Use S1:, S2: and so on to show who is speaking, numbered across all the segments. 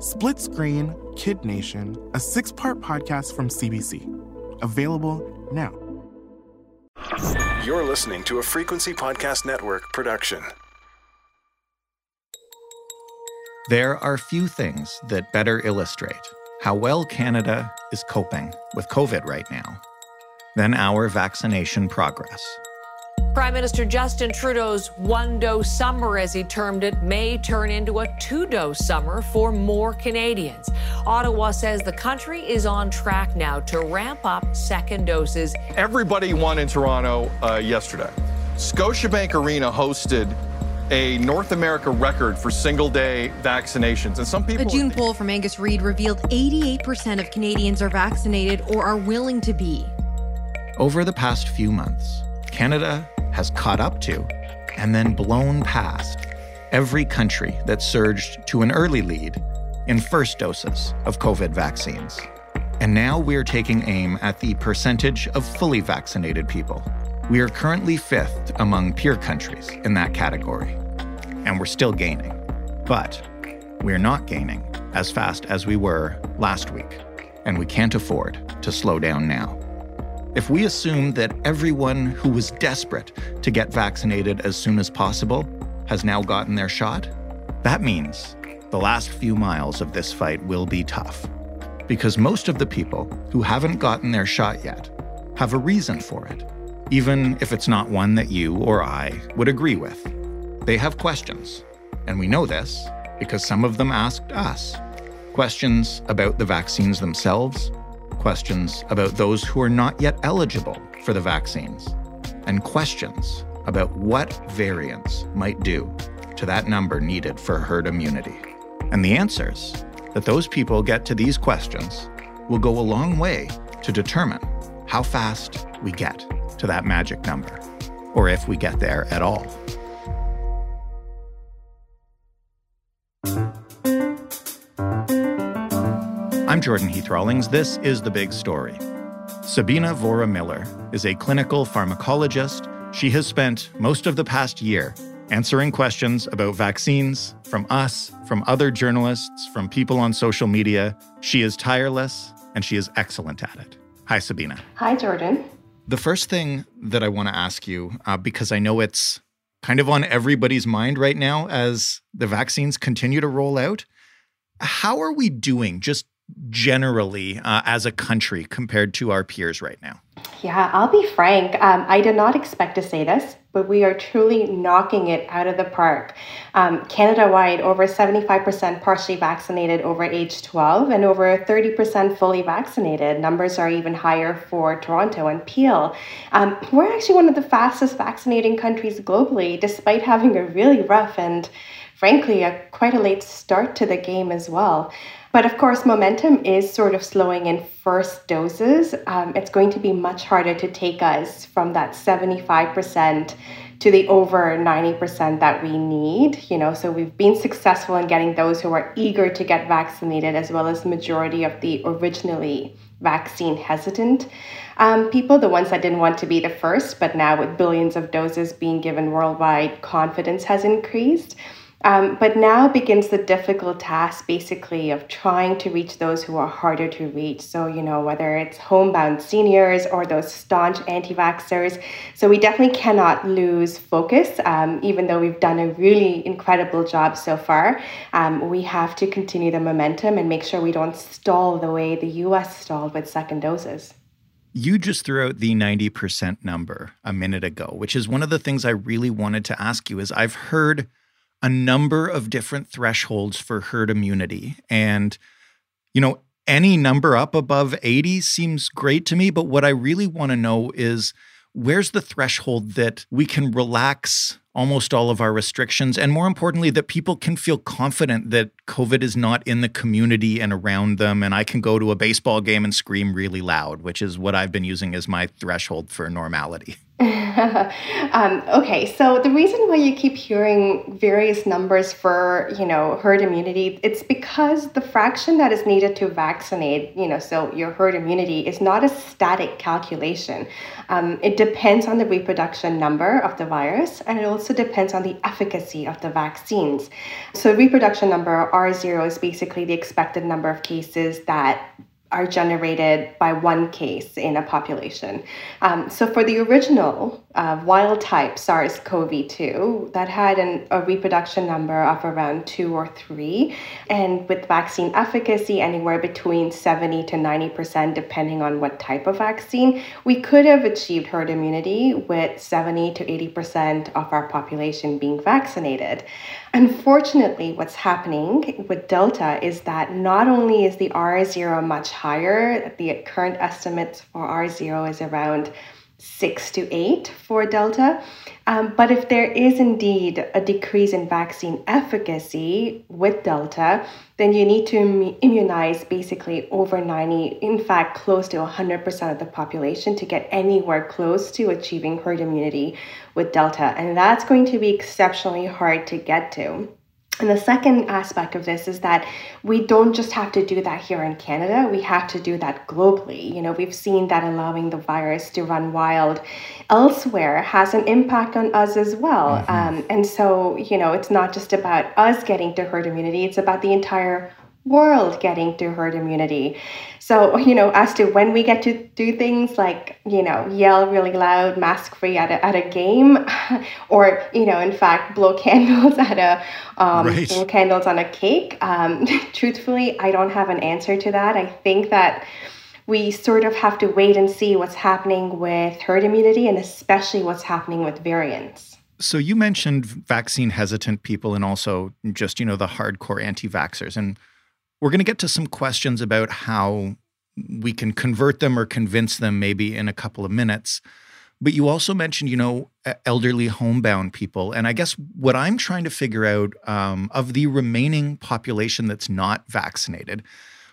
S1: Split Screen Kid Nation, a six part podcast from CBC. Available now.
S2: You're listening to a Frequency Podcast Network production.
S3: There are few things that better illustrate how well Canada is coping with COVID right now than our vaccination progress.
S4: Prime Minister Justin Trudeau's one dose summer, as he termed it, may turn into a two dose summer for more Canadians. Ottawa says the country is on track now to ramp up second doses.
S5: Everybody won in Toronto uh, yesterday. Scotiabank Arena hosted a North America record for single day vaccinations. And some people.
S6: A June poll from Angus Reid revealed 88% of Canadians are vaccinated or are willing to be.
S3: Over the past few months, Canada has caught up to and then blown past every country that surged to an early lead in first doses of COVID vaccines. And now we're taking aim at the percentage of fully vaccinated people. We are currently fifth among peer countries in that category, and we're still gaining. But we're not gaining as fast as we were last week, and we can't afford to slow down now. If we assume that everyone who was desperate to get vaccinated as soon as possible has now gotten their shot, that means the last few miles of this fight will be tough. Because most of the people who haven't gotten their shot yet have a reason for it, even if it's not one that you or I would agree with. They have questions, and we know this because some of them asked us. Questions about the vaccines themselves, questions about those who are not yet eligible for the vaccines, and questions about what variants might do to that number needed for herd immunity. And the answers that those people get to these questions will go a long way to determine how fast we get to that magic number, or if we get there at all. I'm Jordan Heath Rawlings. This is The Big Story. Sabina Vohra Miller is a clinical pharmacologist. She has spent most of the past year answering questions about vaccines from us, from other journalists, from people on social media. She is tireless and she is excellent at it. Hi, Sabina.
S7: Hi, Jordan.
S3: The first thing that I want to ask you, uh, because I know it's kind of on everybody's mind right now as the vaccines continue to roll out, how are we doing just generally uh, as a country compared to our peers right now?
S7: Yeah, I'll be frank. Um, I did not expect to say this, but we are truly knocking it out of the park. Um, Canada wide, over 75% partially vaccinated over age 12 and over 30% fully vaccinated. Numbers are even higher for Toronto and Peel. Um, we're actually one of the fastest vaccinating countries globally, despite having a really rough and frankly, a quite a late start to the game as well. But of course, momentum is sort of slowing in first doses. Um, it's going to be much harder to take us from that 75% to the over 90% that we need. You know, so we've been successful in getting those who are eager to get vaccinated, as well as the majority of the originally vaccine hesitant um, people, the ones that didn't want to be the first, but now with billions of doses being given worldwide, confidence has increased. Um, but now begins the difficult task, basically, of trying to reach those who are harder to reach. So, you know, whether it's homebound seniors or those staunch anti vaxxers. So, we definitely cannot lose focus, um, even though we've done a really incredible job so far. Um, we have to continue the momentum and make sure we don't stall the way the US stalled with second doses.
S3: You just threw out the 90% number a minute ago, which is one of the things I really wanted to ask you is I've heard a number of different thresholds for herd immunity. And, you know, any number up above 80 seems great to me. But what I really want to know is where's the threshold that we can relax almost all of our restrictions and more importantly that people can feel confident that covid is not in the community and around them and i can go to a baseball game and scream really loud which is what i've been using as my threshold for normality
S7: um, okay, so the reason why you keep hearing various numbers for you know herd immunity, it's because the fraction that is needed to vaccinate, you know, so your herd immunity is not a static calculation. Um, it depends on the reproduction number of the virus, and it also depends on the efficacy of the vaccines. So reproduction number R zero is basically the expected number of cases that are generated by one case in a population. Um, so for the original uh, wild type SARS CoV 2, that had an, a reproduction number of around two or three, and with vaccine efficacy anywhere between 70 to 90%, depending on what type of vaccine, we could have achieved herd immunity with 70 to 80% of our population being vaccinated. Unfortunately, what's happening with Delta is that not only is the R0 much higher, the current estimates for R0 is around six to eight for Delta. Um, but if there is indeed a decrease in vaccine efficacy with Delta, then you need to Im- immunize basically over 90, in fact, close to 100% of the population to get anywhere close to achieving herd immunity with Delta. And that's going to be exceptionally hard to get to. And the second aspect of this is that we don't just have to do that here in Canada, we have to do that globally. You know, we've seen that allowing the virus to run wild elsewhere has an impact on us as well. Mm-hmm. Um, and so, you know, it's not just about us getting to herd immunity, it's about the entire world getting to herd immunity. So, you know, as to when we get to do things like, you know, yell really loud, mask free at a, at a game, or, you know, in fact, blow candles at a, um, right. blow candles on a cake, um, truthfully, I don't have an answer to that. I think that we sort of have to wait and see what's happening with herd immunity and especially what's happening with variants.
S3: So you mentioned vaccine hesitant people and also just, you know, the hardcore anti-vaxxers. And we're going to get to some questions about how we can convert them or convince them maybe in a couple of minutes. But you also mentioned, you know, elderly homebound people. And I guess what I'm trying to figure out um, of the remaining population that's not vaccinated,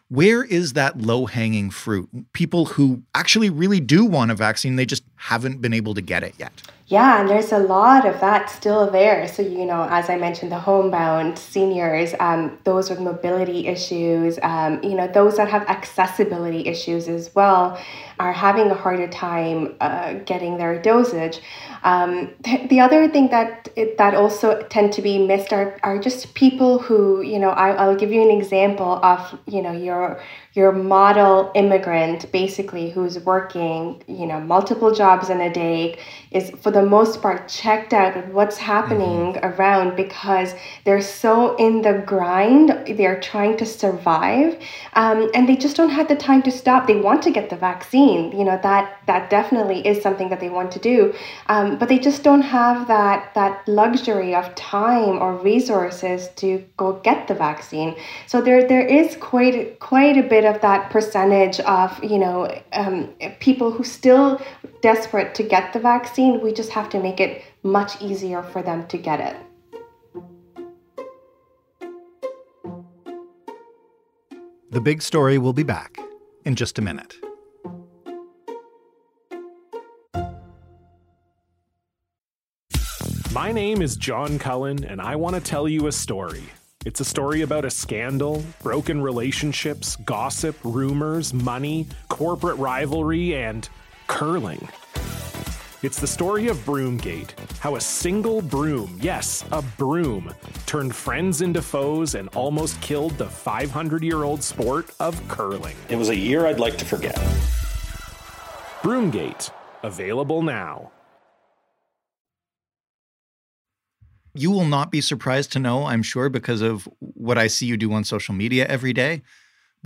S3: where is that low hanging fruit? People who actually really do want a vaccine, they just haven't been able to get it yet.
S7: Yeah, and there's a lot of that still there. So, you know, as I mentioned, the homebound seniors, um, those with mobility issues, um, you know, those that have accessibility issues as well are having a harder time uh, getting their dosage. Um, th- the other thing that that also tend to be missed are, are just people who, you know, I, I'll give you an example of, you know, your your model immigrant basically who's working you know multiple jobs in a day is for the most part checked out with what's happening mm-hmm. around because they're so in the grind they're trying to survive um, and they just don't have the time to stop they want to get the vaccine you know that that definitely is something that they want to do um, but they just don't have that that luxury of time or resources to go get the vaccine so there there is quite quite a bit of that percentage of you know um, people who still desperate to get the vaccine we just have to make it much easier for them to get it.
S3: The big story will be back in just a minute.
S8: My name is john cullen and i want to tell you a story. It's a story about a scandal, broken relationships, gossip, rumors, money, corporate rivalry, and curling. It's the story of Broomgate, how a single broom, yes, a broom, turned friends into foes and almost killed the 500 year old sport of curling.
S9: It was a year I'd like to forget.
S8: Broomgate, available now.
S3: you will not be surprised to know, I'm sure, because of what I see you do on social media every day.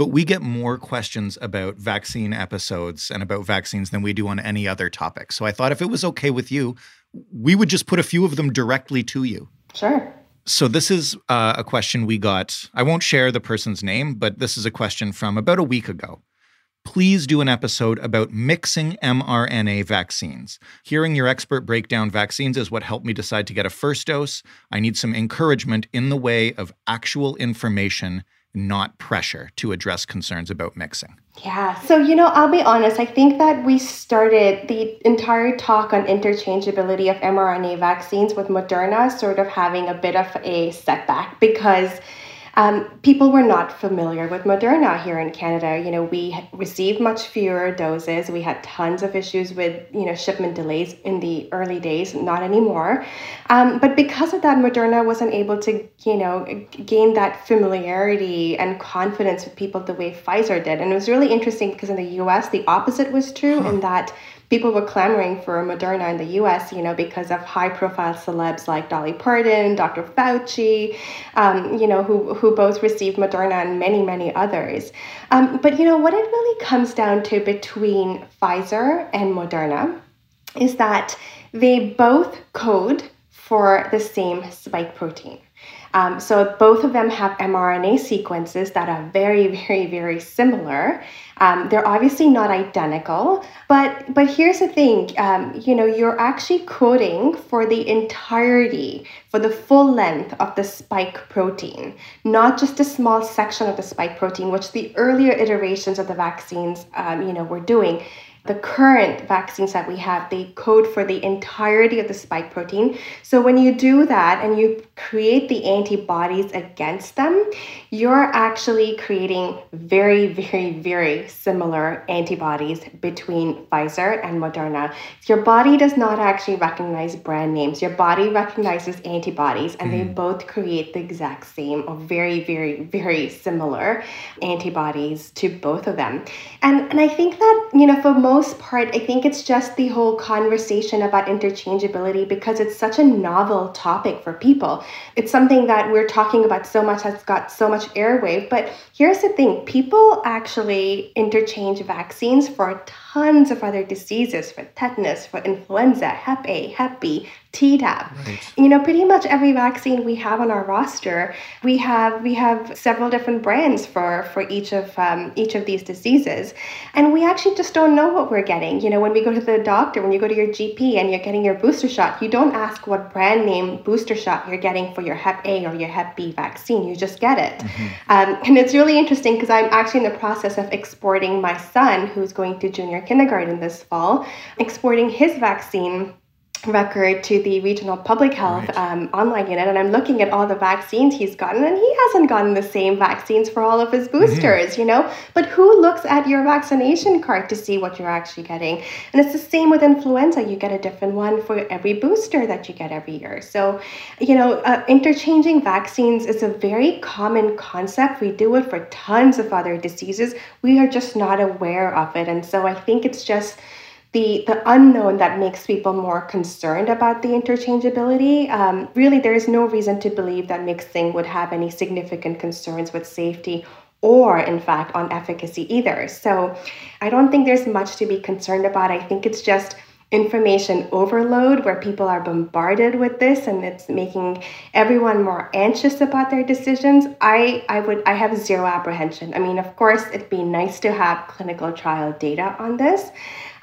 S3: But we get more questions about vaccine episodes and about vaccines than we do on any other topic. So I thought if it was okay with you, we would just put a few of them directly to you.
S7: Sure.
S3: So this is uh, a question we got. I won't share the person's name, but this is a question from about a week ago. please do an episode about mixing mRNA vaccines. Hearing your expert break down vaccines is what helped me decide to get a first dose. I need some encouragement in the way of actual information, not pressure, to address concerns about mixing.
S7: Yeah. So, you know, I'll be honest. I think that we started the entire talk on interchangeability of mRNA vaccines with Moderna sort of having a bit of a setback because um, people were not familiar with Moderna here in Canada. You know, we received much fewer doses. We had tons of issues with, you know, shipment delays in the early days, not anymore. Um, but because of that, Moderna wasn't able to, you know, gain that familiarity and confidence with people the way Pfizer did. And it was really interesting because in the US, the opposite was true huh. in that people were clamoring for Moderna in the US, you know, because of high profile celebs like Dolly Parton, Dr. Fauci, um, you know, who, who both received Moderna and many, many others. Um, but, you know, what it really comes down to between Pfizer and Moderna is that they both code for the same spike protein. Um, so both of them have mRNA sequences that are very, very, very similar. Um, they're obviously not identical, but but here's the thing. Um, you know, you're actually coding for the entirety, for the full length of the spike protein, not just a small section of the spike protein, which the earlier iterations of the vaccines, um, you know, were doing the current vaccines that we have, they code for the entirety of the spike protein. So when you do that and you create the antibodies against them, you're actually creating very, very, very similar antibodies between Pfizer and Moderna. Your body does not actually recognize brand names. Your body recognizes antibodies, and mm. they both create the exact same or very, very, very similar antibodies to both of them. And and I think that, you know, for most most part, I think it's just the whole conversation about interchangeability because it's such a novel topic for people. It's something that we're talking about so much, has got so much airwave. But here's the thing people actually interchange vaccines for tons of other diseases, for tetanus, for influenza, Hep A, Hep B, Tdap. Right. You know, pretty much every vaccine we have on our roster, we have we have several different brands for for each of um, each of these diseases, and we actually just don't know what we're getting. You know, when we go to the doctor, when you go to your GP and you're getting your booster shot, you don't ask what brand name booster shot you're getting for your Hep A or your Hep B vaccine. You just get it, mm-hmm. um, and it's really interesting because I'm actually in the process of exporting my son, who's going to junior kindergarten this fall, exporting his vaccine record to the regional public health right. um, online unit and i'm looking at all the vaccines he's gotten and he hasn't gotten the same vaccines for all of his mm-hmm. boosters mm-hmm. you know but who looks at your vaccination card to see what you're actually getting and it's the same with influenza you get a different one for every booster that you get every year so you know uh, interchanging vaccines is a very common concept we do it for tons of other diseases we are just not aware of it and so i think it's just the, the unknown that makes people more concerned about the interchangeability. Um, really, there is no reason to believe that mixing would have any significant concerns with safety or, in fact, on efficacy either. So I don't think there's much to be concerned about. I think it's just information overload where people are bombarded with this and it's making everyone more anxious about their decisions i i would i have zero apprehension i mean of course it'd be nice to have clinical trial data on this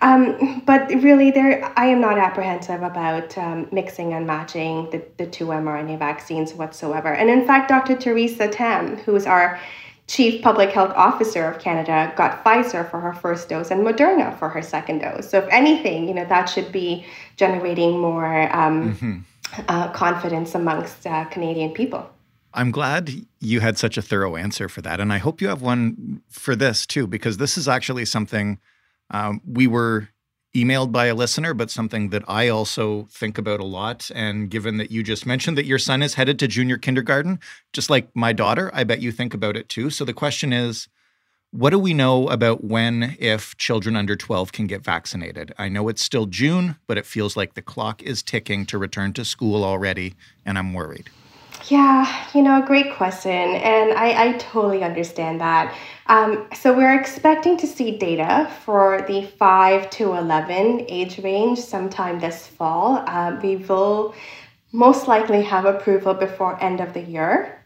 S7: um, but really, there I am not apprehensive about um, mixing and matching the, the two mRNA vaccines whatsoever. And in fact, Dr. Theresa Tam, who is our Chief Public Health Officer of Canada, got Pfizer for her first dose and Moderna for her second dose. So if anything, you know that should be generating more um, mm-hmm. uh, confidence amongst uh, Canadian people.
S3: I'm glad you had such a thorough answer for that. And I hope you have one for this too, because this is actually something um, we were emailed by a listener, but something that I also think about a lot. And given that you just mentioned that your son is headed to junior kindergarten, just like my daughter, I bet you think about it too. So the question is, what do we know about when, if children under 12 can get vaccinated? I know it's still June, but it feels like the clock is ticking to return to school already, and I'm worried.
S7: Yeah, you know, great question. And I, I totally understand that. Um, so we're expecting to see data for the 5 to 11 age range sometime this fall. Uh, we will most likely have approval before end of the year.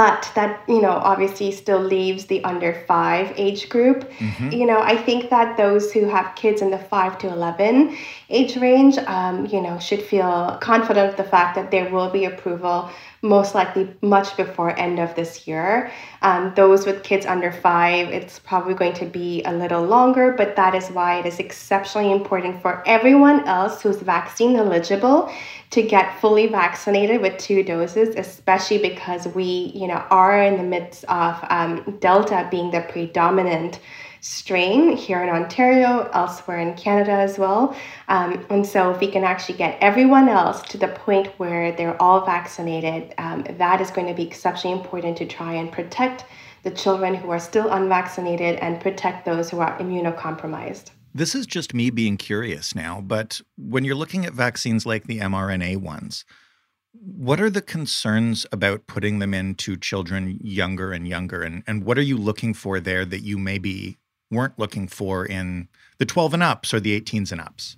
S7: But that you know obviously still leaves the under five age group mm-hmm. you know i think that those who have kids in the 5 to 11 age range um, you know should feel confident of the fact that there will be approval most likely much before end of this year. Um, those with kids under five, it's probably going to be a little longer, but that is why it is exceptionally important for everyone else who's vaccine eligible to get fully vaccinated with two doses, especially because we, you know, are in the midst of um, Delta being the predominant strain here in Ontario, elsewhere in Canada as well. Um, and so, if we can actually get everyone else to the point where they're all vaccinated, um, that is going to be exceptionally important to try and protect the children who are still unvaccinated and protect those who are immunocompromised.
S3: This is just me being curious now, but when you're looking at vaccines like the mRNA ones, what are the concerns about putting them into children younger and younger? And, and what are you looking for there that you maybe weren't looking for in the 12 and ups or the 18s and ups?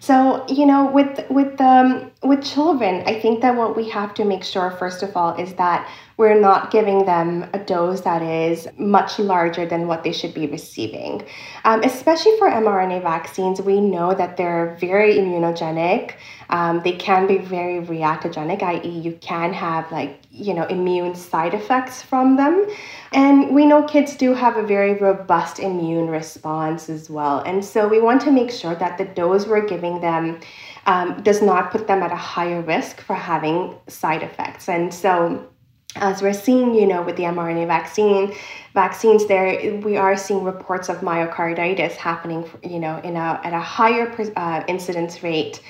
S7: So you know, with with um, with children, I think that what we have to make sure first of all is that we're not giving them a dose that is much larger than what they should be receiving. Um, especially for mRNA vaccines, we know that they're very immunogenic. Um, they can be very reactogenic, i.e., you can have like you know immune side effects from them. And we know kids do have a very robust immune response as well. And so we want to make sure that the dose we're giving them um, does not put them at a higher risk for having side effects. And so as we're seeing, you know, with the mRNA vaccine, vaccines there, we are seeing reports of myocarditis happening, you know, in a, at a higher uh, incidence rate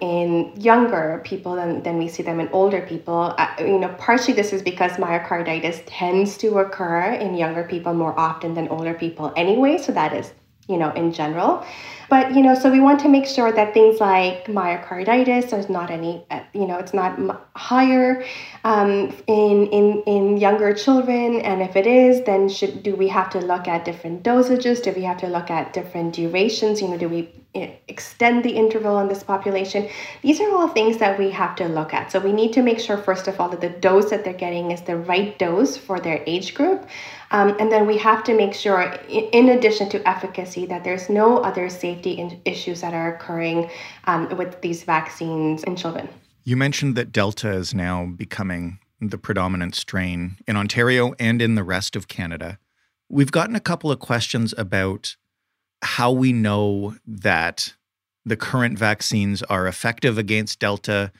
S7: in younger people than, than we see them in older people. Uh, you know, partially this is because myocarditis tends to occur in younger people more often than older people anyway, so that is, you know, in general. But you know, so we want to make sure that things like myocarditis, there's not any, uh, you know, it's not higher um, in in in younger children, and if it is, then should do we have to look at different dosages? Do we have to look at different durations? You know, do we extend the interval in this population? These are all things that we have to look at. So we need to make sure, first of all, that the dose that they're getting is the right dose for their age group. Um, and then we have to make sure, in addition to efficacy, that there's no other safety issues that are occurring um, with these vaccines in children.
S3: You mentioned that Delta is now becoming the predominant strain in Ontario and in the rest of Canada. We've gotten a couple of questions about how we know that the current vaccines are effective against Delta.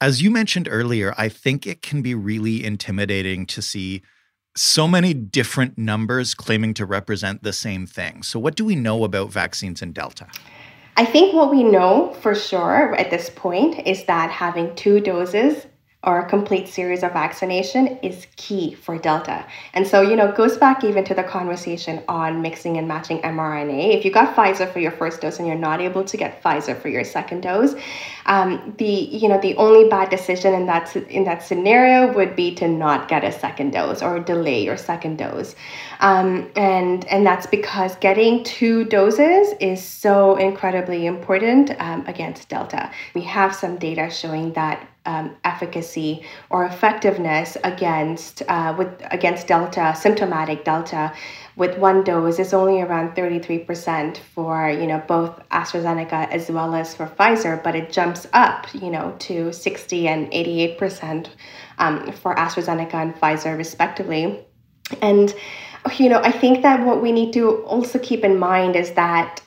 S3: As you mentioned earlier, I think it can be really intimidating to see so many different numbers claiming to represent the same thing. So, what do we know about vaccines in Delta?
S7: I think what we know for sure at this point is that having two doses or a complete series of vaccination is key for Delta. And so, you know, it goes back even to the conversation on mixing and matching mRNA. If you got Pfizer for your first dose and you're not able to get Pfizer for your second dose, um, the you know the only bad decision in that in that scenario would be to not get a second dose or delay your second dose, um, and and that's because getting two doses is so incredibly important um, against Delta. We have some data showing that um, efficacy or effectiveness against uh, with against delta symptomatic delta with one dose is only around 33% for you know both AstraZeneca as well as for Pfizer but it jumps up you know to 60 and 88% um, for AstraZeneca and Pfizer respectively. And you know I think that what we need to also keep in mind is that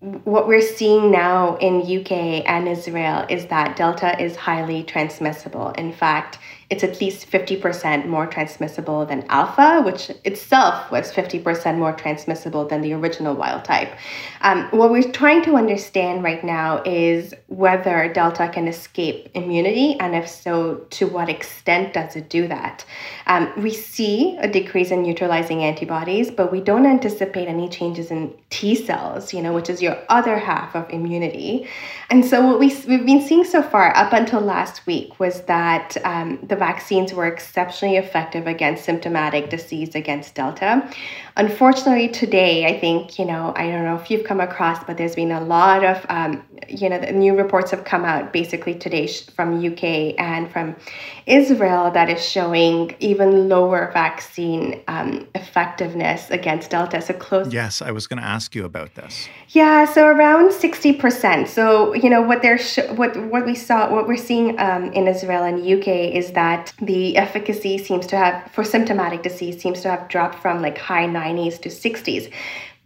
S7: what we're seeing now in UK and Israel is that Delta is highly transmissible. In fact, it's at least 50% more transmissible than alpha, which itself was 50% more transmissible than the original wild type. Um, what we're trying to understand right now is whether delta can escape immunity, and if so, to what extent does it do that? Um, we see a decrease in neutralizing antibodies, but we don't anticipate any changes in T cells, you know, which is your other half of immunity. And so what we, we've been seeing so far up until last week was that um, the vaccines were exceptionally effective against symptomatic disease against Delta. Unfortunately, today, I think, you know, I don't know if you've come across, but there's been a lot of, um, you know, the new reports have come out basically today from UK and from Israel that is showing even lower vaccine um, effectiveness against Delta. So close.
S3: Yes, I was going to ask you about this.
S7: Yeah, so around sixty percent. So you know what they're sh- what what we saw, what we're seeing um, in Israel and UK is that the efficacy seems to have for symptomatic disease seems to have dropped from like high 90s to 60s.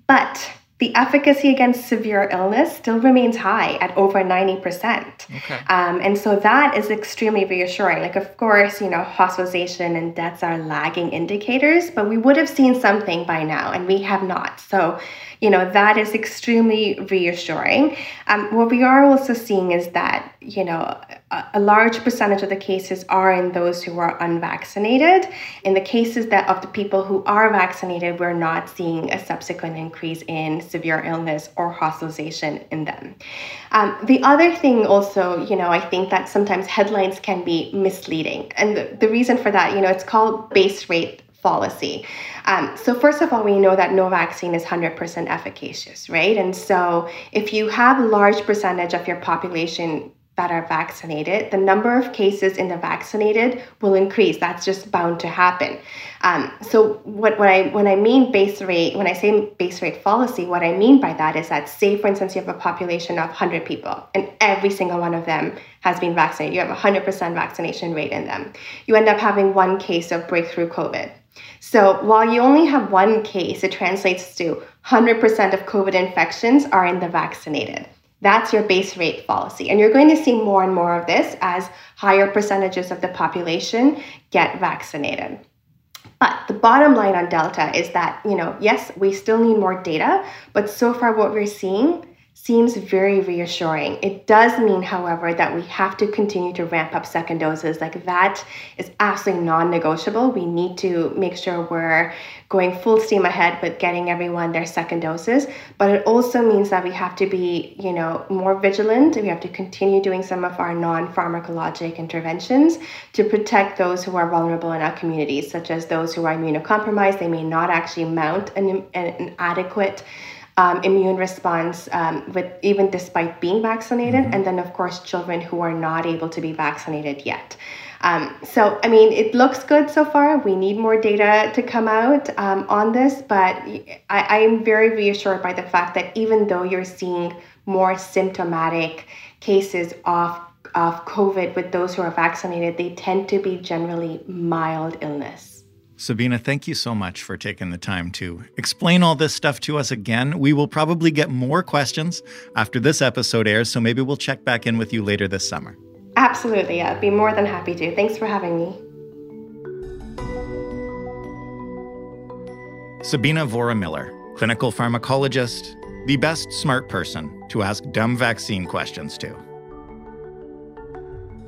S7: But the efficacy against severe illness still remains high at over 90%. Okay. Um, and so that is extremely reassuring. Like, of course, you know, hospitalization and deaths are lagging indicators, but we would have seen something by now, and we have not. So, you know, that is extremely reassuring. Um, what we are also seeing is that, you know, a, a large percentage of the cases are in those who are unvaccinated. In the cases that of the people who are vaccinated, we're not seeing a subsequent increase in severe illness or hospitalization in them. Um, the other thing also, you know, I think that sometimes headlines can be misleading. And the, the reason for that, you know, it's called base rate fallacy. Um, so, first of all, we know that no vaccine is 100% efficacious, right? And so, if you have a large percentage of your population that are vaccinated, the number of cases in the vaccinated will increase. That's just bound to happen. Um, so what, I when I mean base rate, when I say base rate fallacy, what I mean by that is that say for instance you have a population of 100 people and every single one of them has been vaccinated. You have a 100% vaccination rate in them. You end up having one case of breakthrough COVID. So while you only have one case, it translates to 100% of COVID infections are in the vaccinated. That's your base rate fallacy. And you're going to see more and more of this as higher percentages of the population get vaccinated. But the bottom line on Delta is that, you know, yes, we still need more data, but so far what we're seeing seems very reassuring. It does mean, however, that we have to continue to ramp up second doses. Like that is absolutely non negotiable. We need to make sure we're going full steam ahead with getting everyone their second doses. But it also means that we have to be, you know, more vigilant. We have to continue doing some of our non pharmacologic interventions to protect those who are vulnerable in our communities, such as those who are immunocompromised. They may not actually mount an, an adequate um, immune response um, with even despite being vaccinated, mm-hmm. and then of course children who are not able to be vaccinated yet. Um, so, I mean, it looks good so far. We need more data to come out um, on this, but I, I am very reassured by the fact that even though you're seeing more symptomatic cases of of COVID with those who are vaccinated, they tend to be generally mild illness.
S3: Sabina, thank you so much for taking the time to explain all this stuff to us again. We will probably get more questions after this episode airs, so maybe we'll check back in with you later this summer.
S7: Absolutely. I'd be more than happy to. Thanks for having me.
S3: Sabina Vohra Miller, clinical pharmacologist, the best smart person to ask dumb vaccine questions to.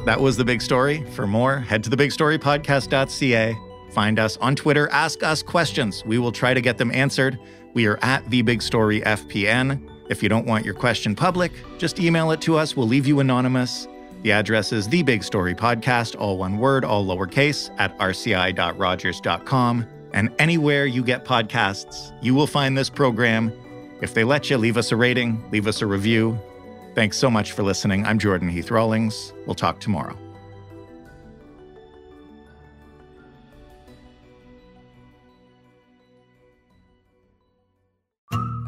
S3: That was the big story. For more, head to thebigstorypodcast.ca Find us on Twitter, ask us questions. We will try to get them answered. We are at The Big Story FPN. If you don't want your question public, just email it to us. We'll leave you anonymous. The address is The Big Story Podcast, all one word, all lowercase, at rci.rogers.com. And anywhere you get podcasts, you will find this program. If they let you, leave us a rating, leave us a review. Thanks so much for listening. I'm Jordan Heath Rawlings. We'll talk tomorrow.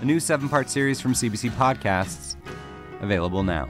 S9: a new seven part series from CBC Podcasts, available now.